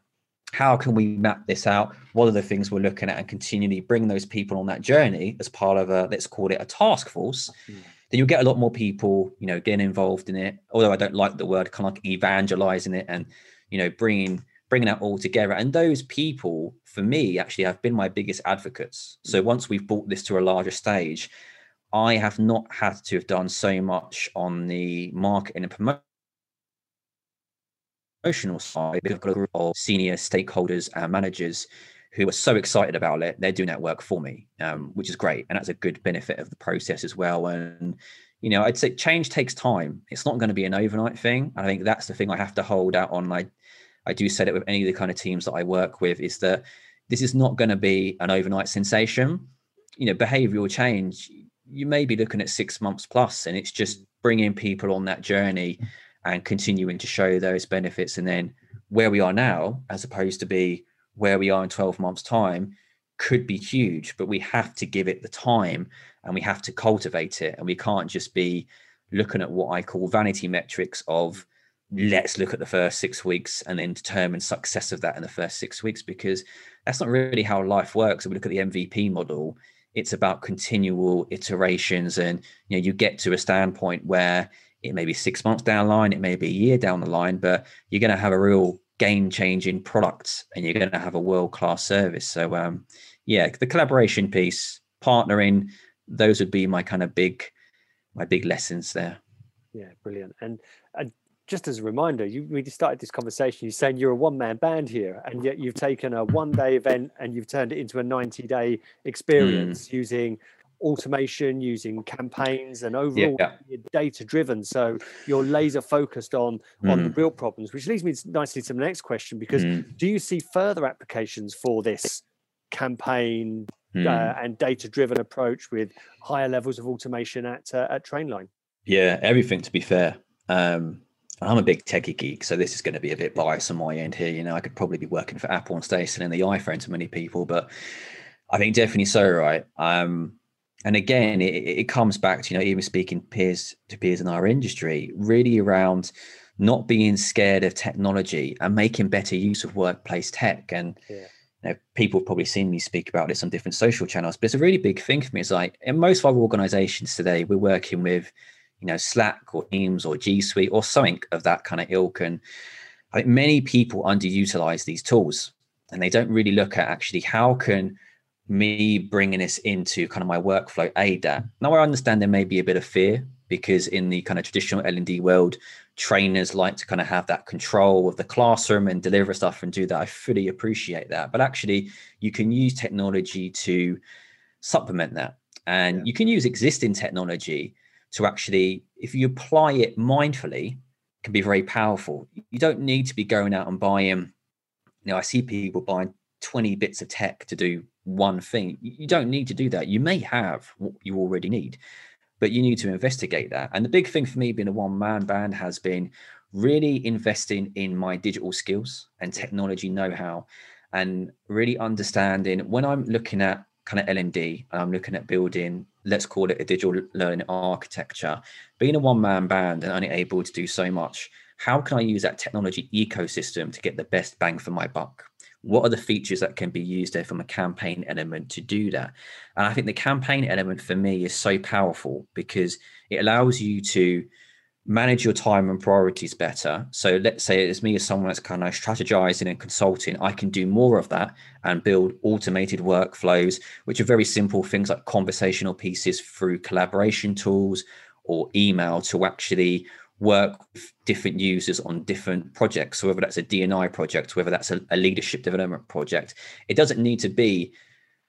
How can we map this out? What are the things we're looking at, and continually bring those people on that journey as part of a let's call it a task force. Mm. Then you'll get a lot more people, you know, getting involved in it. Although I don't like the word, kind of like evangelizing it and you know bringing bringing that all together. And those people, for me, actually have been my biggest advocates. So mm. once we've brought this to a larger stage, I have not had to have done so much on the marketing and promotion emotional side I've got a group of senior stakeholders and managers who are so excited about it. They're doing that work for me, um, which is great. And that's a good benefit of the process as well. And, you know, I'd say change takes time. It's not going to be an overnight thing. I think that's the thing I have to hold out on. my I do set it with any of the kind of teams that I work with is that this is not going to be an overnight sensation. You know, behavioral change, you may be looking at six months plus, and it's just bringing people on that journey and continuing to show those benefits. And then where we are now, as opposed to be where we are in 12 months' time, could be huge, but we have to give it the time and we have to cultivate it. And we can't just be looking at what I call vanity metrics of let's look at the first six weeks and then determine success of that in the first six weeks because that's not really how life works. If we look at the MVP model, it's about continual iterations and you know you get to a standpoint where it may be six months down the line, it may be a year down the line, but you're going to have a real game changing product and you're going to have a world class service. So um, yeah, the collaboration piece, partnering, those would be my kind of big my big lessons there. Yeah, brilliant. And and just as a reminder, you we started this conversation. You're saying you're a one man band here, and yet you've taken a one day event and you've turned it into a 90 day experience mm. using automation, using campaigns, and overall yeah. data driven. So you're laser focused on mm. on the mm. real problems, which leads me nicely to the next question. Because mm. do you see further applications for this campaign uh, mm. and data driven approach with higher levels of automation at uh, at Trainline? Yeah, everything. To be fair. Um, I'm a big techie geek, so this is going to be a bit biased on my end here. You know, I could probably be working for Apple and stay selling the iPhone to many people, but I think definitely so, right? Um, and again, it, it comes back to you know even speaking peers to peers in our industry, really around not being scared of technology and making better use of workplace tech. And yeah. you know, people have probably seen me speak about this on different social channels, but it's a really big thing for me. It's like in most of our organizations today, we're working with you know, Slack or Teams or G Suite or something of that kind of ilk. And I think many people underutilize these tools and they don't really look at actually how can me bringing this into kind of my workflow aid that. Now I understand there may be a bit of fear because in the kind of traditional L&D world, trainers like to kind of have that control of the classroom and deliver stuff and do that. I fully appreciate that. But actually, you can use technology to supplement that. And yeah. you can use existing technology to actually, if you apply it mindfully, can be very powerful. You don't need to be going out and buying, you know, I see people buying 20 bits of tech to do one thing. You don't need to do that. You may have what you already need, but you need to investigate that. And the big thing for me being a one man band has been really investing in my digital skills and technology know how and really understanding when I'm looking at kind of L&D and I'm looking at building let's call it a digital learning architecture. Being a one man band and only able to do so much, how can I use that technology ecosystem to get the best bang for my buck? what are the features that can be used there from a campaign element to do that and i think the campaign element for me is so powerful because it allows you to manage your time and priorities better so let's say it's me as someone that's kind of strategizing and consulting i can do more of that and build automated workflows which are very simple things like conversational pieces through collaboration tools or email to actually work with different users on different projects. So whether that's a DNI project, whether that's a, a, leadership development project, it doesn't need to be.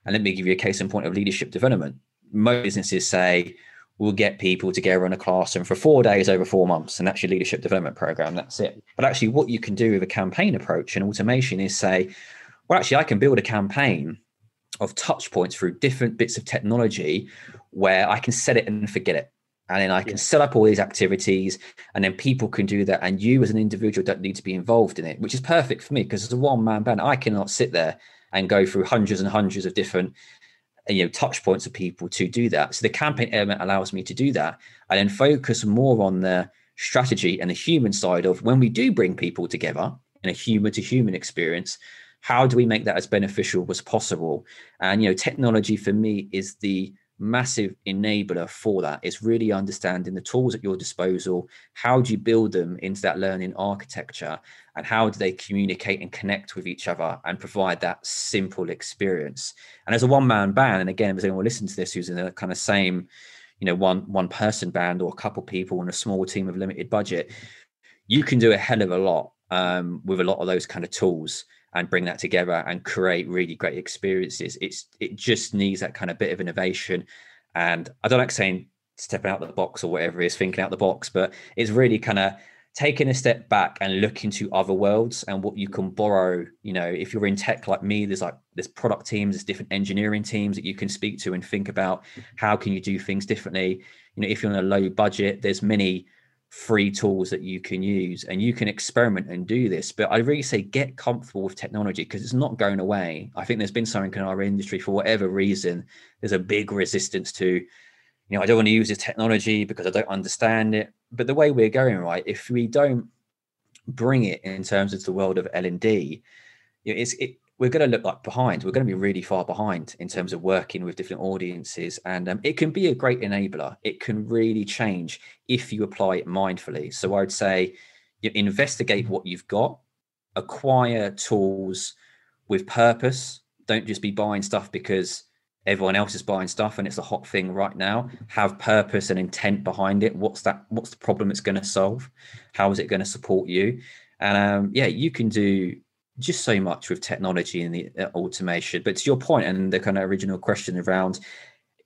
And let me give you a case in point of leadership development. Most businesses say we'll get people together in a classroom for four days over four months, and that's your leadership development program. That's it. But actually, what you can do with a campaign approach and automation is say, well, actually, I can build a campaign of touch points through different bits of technology where I can set it and forget it and then I can yeah. set up all these activities, and then people can do that. And you, as an individual, don't need to be involved in it, which is perfect for me because as a one man band, I cannot sit there and go through hundreds and hundreds of different Uh, you know touch points of people to do that. So the campaign element allows me to do that, and then focus more on the strategy and the human side of when we do bring people together in a human to human experience. How do we make that as beneficial as possible? And you know, technology for me is the massive enabler for that is really understanding the tools at your disposal. How do you build them into that learning architecture? And how do they communicate and connect with each other and provide that simple experience? And as a one man band and again if anyone listen to this who's in a kind of same you know one one person band or a couple people in a small team of limited budget you can do a hell of a lot um, with a lot of those kind of tools and bring that together and create really great experiences. It's it just needs that kind of bit of innovation. And I don't like saying stepping out of the box or whatever is, thinking out the box, but it's really kind of taking a step back and look into other worlds and what you can borrow. You know, if you're in tech like me, there's like there's product teams, there's different engineering teams that you can speak to and think about how can you do things differently. You know, if you're on a low budget, there's many free tools that you can use and you can experiment and do this. But i really say get comfortable with technology because it's not going away. I think there's been something in our industry for whatever reason there's a big resistance to you know i don't want to use this technology because i don't understand it. But the way we're going right if we don't bring it in terms of the world of l&d you know, it's it, we're going to look like behind. We're going to be really far behind in terms of working with different audiences. And um, it can be a great enabler. It can really change if you apply it mindfully. So I would say you investigate what you've got, acquire tools with purpose. Don't just be buying stuff because everyone else is buying stuff and it's a hot thing right now. Have purpose and intent behind it. What's that? What's the problem it's going to solve? How is it going to support you? And um, yeah, you can do just so much with technology and the uh, automation. But to your point and the kind of original question around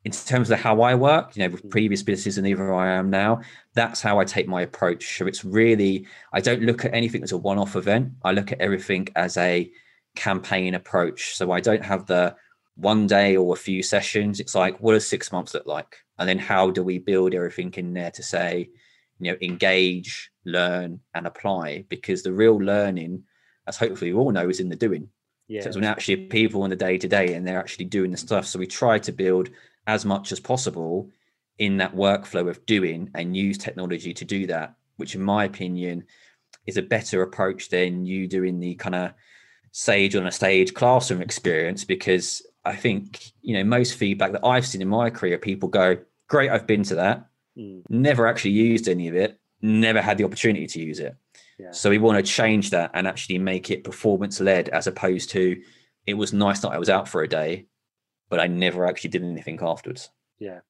in terms of how I work, you know, with mm. previous businesses and even where I am now, that's how I take my approach. So it's really, I don't look at anything as a one off event. I look at everything as a campaign approach. So I don't have the one day or a few sessions. It's like, what does six months look like? And then how do we build everything in there to say, you know, engage, learn, and apply? Because the real learning as hopefully we all know, is in the doing. Yeah. So it's when actually people in the day to day and they're actually doing the stuff. So we try to build as much as possible in that workflow of doing and use technology to do that, which in my opinion is a better approach than you doing the kind of sage on a stage classroom experience because I think, you know, most feedback that I've seen in my career, people go, Great, I've been to that, mm. never actually used any of it, never had the opportunity to use it. So we want to change that and actually make it performance led as opposed to it was nice that I was out for a day, but I never actually did anything afterwards. Yeah.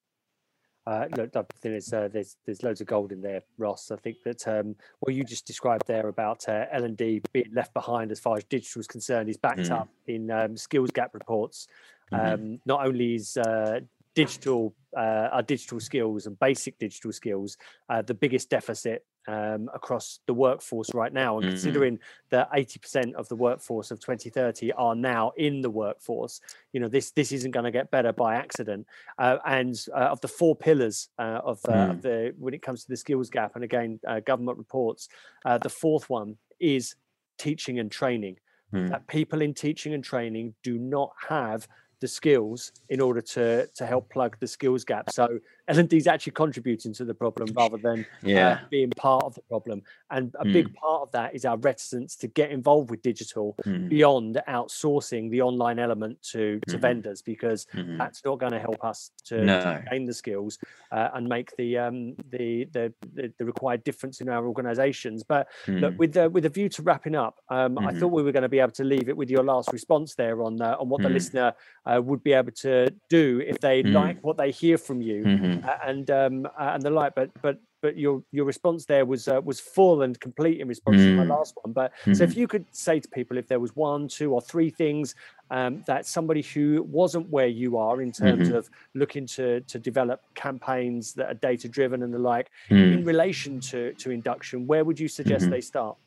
Uh, look, I think there's, uh, there's there's loads of gold in there, Ross. I think that um, what you just described there about uh, L and D being left behind as far as digital is concerned is backed mm. up in um, skills gap reports. Mm-hmm. Um, not only is uh, digital uh, our digital skills and basic digital skills uh, the biggest deficit um, across the workforce right now. And mm-hmm. considering that 80% of the workforce of 2030 are now in the workforce, you know, this this isn't going to get better by accident. Uh, and uh, of the four pillars uh, of, mm. of, the when it comes to the skills gap, and again, uh, government reports, uh, the fourth one is teaching and training. Mm. That people in teaching and training do not have the skills in order to to help plug the skills gap. So L&D is actually contributing to the problem rather than yeah. uh, being part of the problem. And a mm. big part of that is our reticence to get involved with digital mm. beyond outsourcing the online element to, to mm. vendors because mm-hmm. that's not going to help us to, no. to gain the skills uh, and make the, um, the, the, the the required difference in our organisations. But look, hmm. with the, with a view to wrapping up, um. I thought we were going to be able to leave it with your last response there on uh, on what the hmm. listener uh, would be able to do if they like what they hear from you mm-hmm. Uh, and um, and the like. But but but your your response there was uh, was full and complete in response mm. to my mm. last one. But mm-hmm. so if you could say to people if there was one, two, or three things um, that somebody who wasn't where you are in terms mm-hmm. of looking to to develop campaigns that are data driven and the like mm. in relation to to induction, where would you suggest mm-hmm. they start?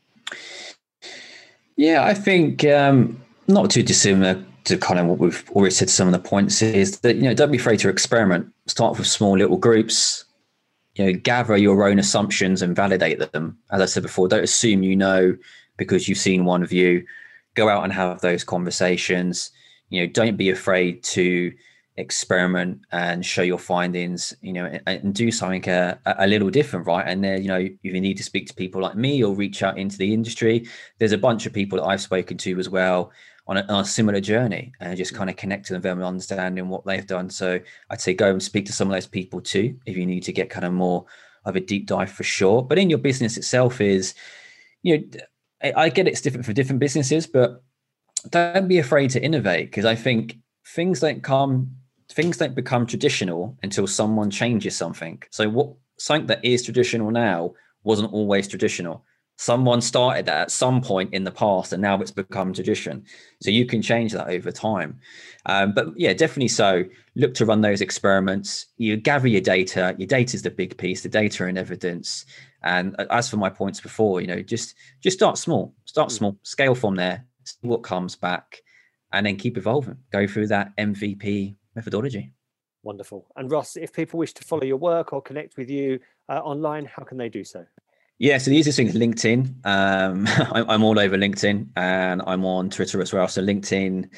Yeah, I think um, not too dissimilar to kind of what we've already said. Some of the points is that you know don't be afraid to experiment. Start with small little groups. You know, gather your own assumptions and validate them. As I said before, don't assume you know because you've seen one view. Go out and have those conversations. You know, don't be afraid to experiment and show your findings you know and, and do something uh, a, a, little different right and then you know if you need to speak to people like me or reach out into the industry there's a bunch of people that i've spoken to as well on a, on a similar journey and just mm. kind of connect to them and understanding what they've done. So I'd say go and speak to some of those people too if you need to get kind of more of a deep dive for sure. But in your business itself is, you know, I get it's different for different businesses, but don't be afraid to innovate because I think things don't come things don't become traditional until someone changes something. So what something that is traditional now wasn't always traditional someone started that at some point in the past and now it's become tradition. So you can change that over time. Um, but yeah definitely so. Look to run those experiments. You gather your data. Your data is the big piece the data and evidence. And as for my points before you know just just start small. Start hmm. small. Scale from there. See what comes back. And then keep evolving. Go through that mvp methodology. Wonderful. And ross if people wish to follow your work or connect with you uh, online how can they do so yeah, so the easiest thing is LinkedIn. Um, I'm, I'm, all over LinkedIn and I'm on Twitter as well. So LinkedIn,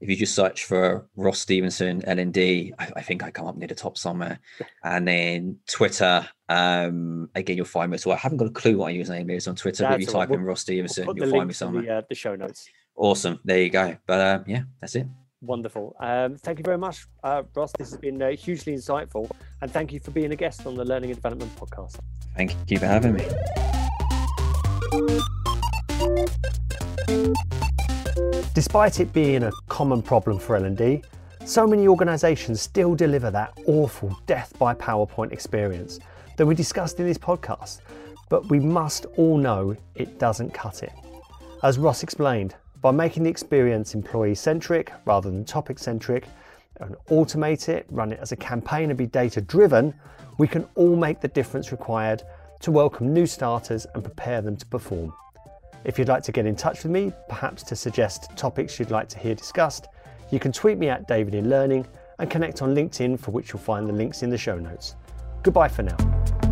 if you just search for Ross Stevenson L&D, I, I think I come up near the top somewhere. And then Twitter, um, again, you'll find me So. I haven't got a clue what my username is on Twitter, that's but if you type we'll, in Ross Stevenson, we'll you'll find me somewhere. The, uh, the show notes. Awesome. There you go. But uh, yeah, that's it. Wonderful. Um, thank you very much, uh, Ross. This has been uh, hugely insightful. And thank you for being a guest on the Learning and Development podcast. Thank you for having me. Despite it being a common problem for L&D, so many organisations still deliver that awful death by PowerPoint experience that we discussed in this podcast. But we must all know it doesn't cut it. As Ross explained, by making the experience employee centric rather than topic centric and automate it, run it as a campaign and be data driven, we can all make the difference required to welcome new starters and prepare them to perform. If you'd like to get in touch with me, perhaps to suggest topics you'd like to hear discussed, you can tweet me at David in Learning and connect on LinkedIn, for which you'll find the links in the show notes. Goodbye for now.